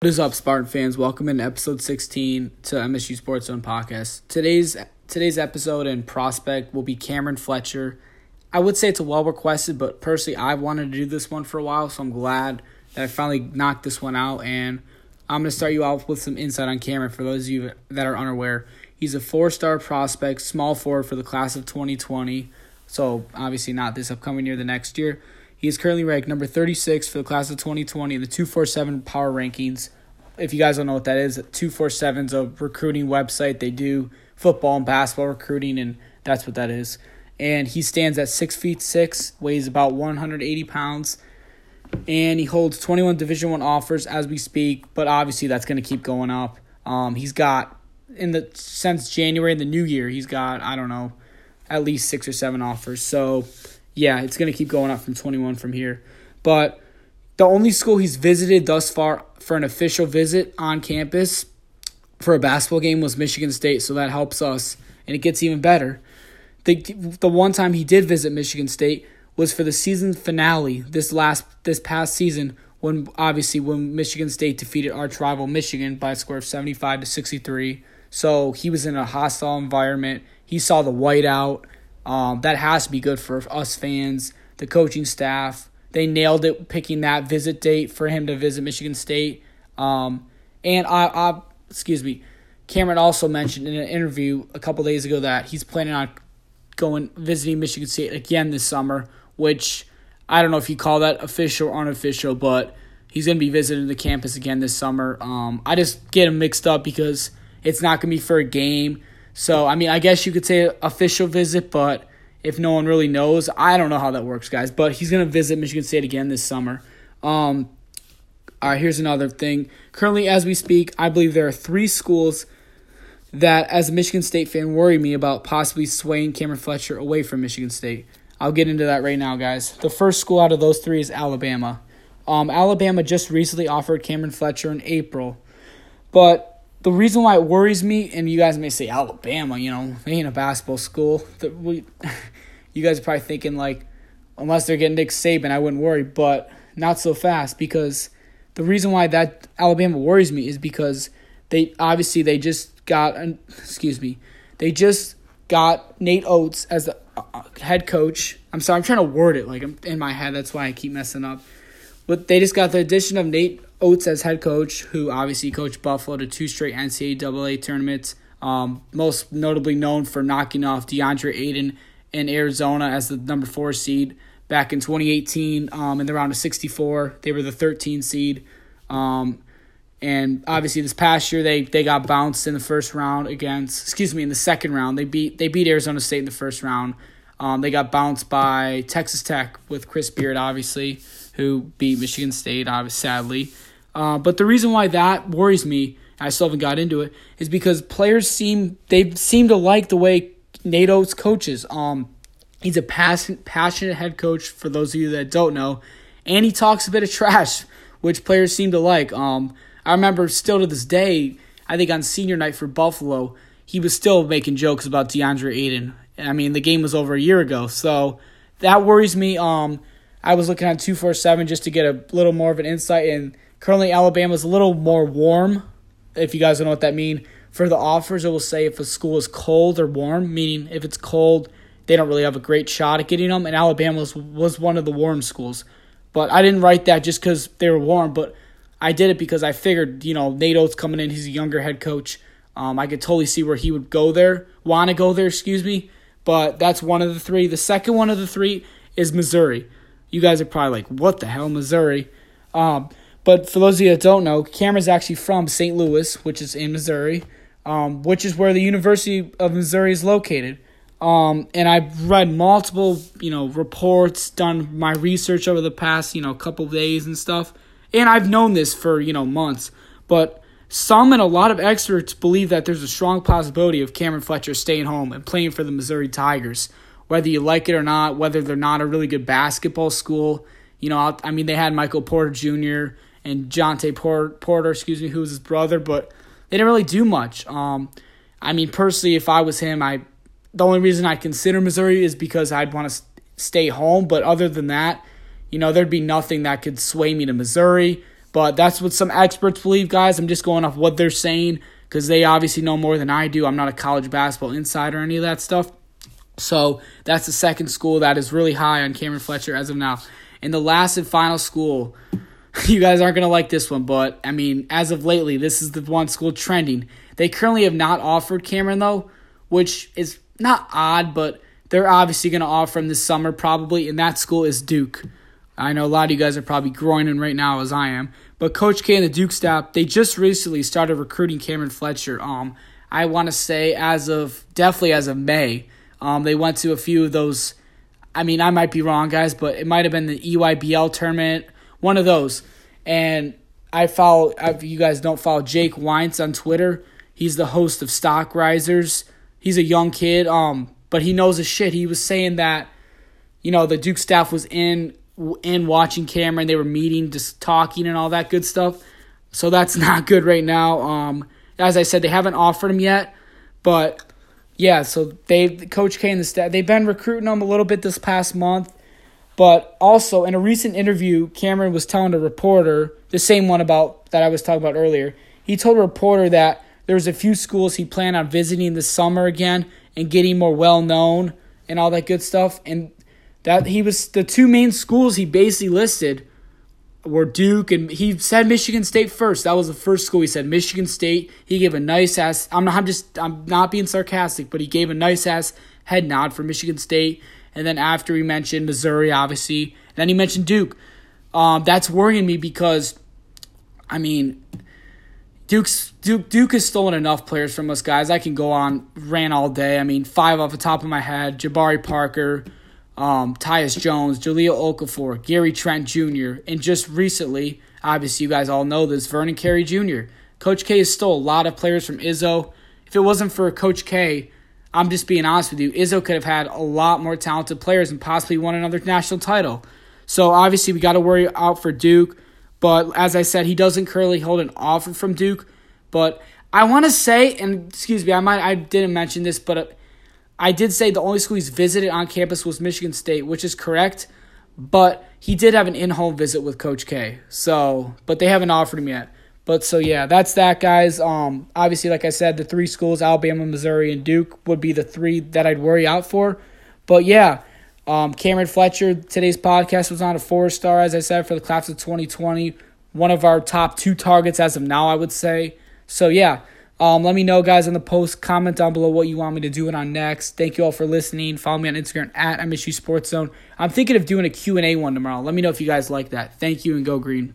What is up, Spartan fans? Welcome in episode 16 to MSU Sports Zone podcast. Today's today's episode and prospect will be Cameron Fletcher. I would say it's a well requested, but personally, I've wanted to do this one for a while, so I'm glad that I finally knocked this one out. And I'm going to start you off with some insight on Cameron for those of you that are unaware. He's a four star prospect, small forward for the class of 2020. So obviously not this upcoming year, the next year. He is currently ranked number 36 for the class of 2020 in the 247 Power Rankings. If you guys don't know what that is, 247 is a recruiting website. They do football and basketball recruiting, and that's what that is. And he stands at six feet six, weighs about 180 pounds, and he holds 21 Division One offers as we speak. But obviously, that's going to keep going up. Um, he's got in the since January in the new year, he's got I don't know, at least six or seven offers. So yeah, it's going to keep going up from 21 from here. But the only school he's visited thus far for an official visit on campus for a basketball game was Michigan State, so that helps us, and it gets even better. The the one time he did visit Michigan State was for the season finale this last this past season when obviously when Michigan State defeated arch rival Michigan by a score of 75 to 63. So he was in a hostile environment. He saw the whiteout. Um, that has to be good for us fans, the coaching staff. They nailed it picking that visit date for him to visit Michigan State. Um, and I, I, excuse me, Cameron also mentioned in an interview a couple days ago that he's planning on going visiting Michigan State again this summer, which I don't know if you call that official or unofficial, but he's going to be visiting the campus again this summer. Um, I just get him mixed up because it's not going to be for a game. So, I mean, I guess you could say official visit, but if no one really knows, I don't know how that works, guys. But he's going to visit Michigan State again this summer. Um, all right, here's another thing. Currently, as we speak, I believe there are three schools that, as a Michigan State fan, worry me about possibly swaying Cameron Fletcher away from Michigan State. I'll get into that right now, guys. The first school out of those three is Alabama. Um, Alabama just recently offered Cameron Fletcher in April, but the reason why it worries me, and you guys may say Alabama, you know, they ain't a basketball school. We, you guys are probably thinking like, unless they're getting Nick Saban, I wouldn't worry, but not so fast because the reason why that Alabama worries me is because they obviously they just got, excuse me, they just got Nate Oats as the uh, uh, head coach. I'm sorry, I'm trying to word it like I'm in my head. That's why I keep messing up. But they just got the addition of Nate Oats as head coach, who obviously coached Buffalo to two straight NCAA tournaments. Um, most notably known for knocking off DeAndre Ayton in Arizona as the number four seed back in 2018 um, in the round of 64. They were the 13 seed. Um, and obviously this past year they, they got bounced in the first round against excuse me in the second round they beat they beat Arizona State in the first round. Um, they got bounced by Texas Tech with Chris Beard obviously who beat Michigan State obviously sadly. Uh, but the reason why that worries me, I still haven't got into it, is because players seem they seem to like the way Nate Oats coaches. Um, he's a passionate, passionate head coach. For those of you that don't know, and he talks a bit of trash, which players seem to like. Um, I remember still to this day, I think on senior night for Buffalo, he was still making jokes about DeAndre Ayton. I mean, the game was over a year ago, so that worries me. Um, I was looking at two four seven just to get a little more of an insight and Currently, Alabama is a little more warm, if you guys don't know what that means. For the offers, it will say if a school is cold or warm, meaning if it's cold, they don't really have a great shot at getting them. And Alabama was, was one of the warm schools. But I didn't write that just because they were warm, but I did it because I figured, you know, Nate Oats coming in, he's a younger head coach. Um, I could totally see where he would go there, want to go there, excuse me. But that's one of the three. The second one of the three is Missouri. You guys are probably like, what the hell, Missouri? Um, but for those of you that don't know, Cameron's actually from St. Louis, which is in Missouri, um, which is where the University of Missouri is located. Um, and I've read multiple, you know, reports, done my research over the past, you know, couple days and stuff. And I've known this for, you know, months. But some and a lot of experts believe that there's a strong possibility of Cameron Fletcher staying home and playing for the Missouri Tigers. Whether you like it or not, whether they're not a really good basketball school, you know, I mean, they had Michael Porter Jr., and Jontay Porter, excuse me, who was his brother, but they didn't really do much. Um, I mean, personally, if I was him, I the only reason I consider Missouri is because I'd want to stay home. But other than that, you know, there'd be nothing that could sway me to Missouri. But that's what some experts believe, guys. I'm just going off what they're saying because they obviously know more than I do. I'm not a college basketball insider or any of that stuff. So that's the second school that is really high on Cameron Fletcher as of now. And the last and final school, you guys aren't going to like this one, but I mean, as of lately, this is the one school trending. They currently have not offered Cameron, though, which is not odd, but they're obviously going to offer him this summer probably, and that school is Duke. I know a lot of you guys are probably groaning right now as I am, but Coach K and the Duke staff they just recently started recruiting Cameron Fletcher. Um, I want to say as of definitely as of May, um, they went to a few of those. I mean, I might be wrong, guys, but it might have been the EYBL tournament, one of those. And I follow. If you guys don't follow Jake Wines on Twitter, he's the host of Stock Risers. He's a young kid. Um, but he knows his shit. He was saying that, you know, the Duke staff was in in watching Cameron. They were meeting, just talking and all that good stuff. So that's not good right now. Um, as I said, they haven't offered him yet, but yeah. So they, Coach K and the staff, they've been recruiting him a little bit this past month. But also in a recent interview, Cameron was telling a reporter the same one about that I was talking about earlier. He told a reporter that there was a few schools he planned on visiting this summer again and getting more well known and all that good stuff. And that he was the two main schools he basically listed were Duke and he said Michigan State first. That was the first school he said Michigan State. He gave a nice ass. I'm not. I'm just. I'm not being sarcastic, but he gave a nice ass head nod for Michigan State. And then after he mentioned Missouri, obviously, then he mentioned Duke. Um, that's worrying me because, I mean, Duke's Duke Duke has stolen enough players from us guys. I can go on ran all day. I mean, five off the top of my head: Jabari Parker, um, Tyus Jones, Jahlil Okafor, Gary Trent Jr., and just recently, obviously you guys all know this, Vernon Carey Jr. Coach K has stole a lot of players from Izzo. If it wasn't for Coach K, I'm just being honest with you, Izzo could have had a lot more talented players and possibly won another national title. So obviously we got to worry out for Duke. But as I said, he doesn't currently hold an offer from Duke. But I want to say, and excuse me, I might I didn't mention this, but uh, I did say the only school he's visited on campus was Michigan State, which is correct. But he did have an in-home visit with Coach K. So, but they haven't offered him yet. But so yeah, that's that, guys. Um, obviously, like I said, the three schools, Alabama, Missouri, and Duke, would be the three that I'd worry out for. But yeah, um, Cameron Fletcher, today's podcast was on a four star, as I said, for the class of 2020. One of our top two targets as of now, I would say. So, yeah, um, let me know, guys, in the post. Comment down below what you want me to do it on next. Thank you all for listening. Follow me on Instagram at MSU Sports Zone. I'm thinking of doing a Q&A one tomorrow. Let me know if you guys like that. Thank you and go green.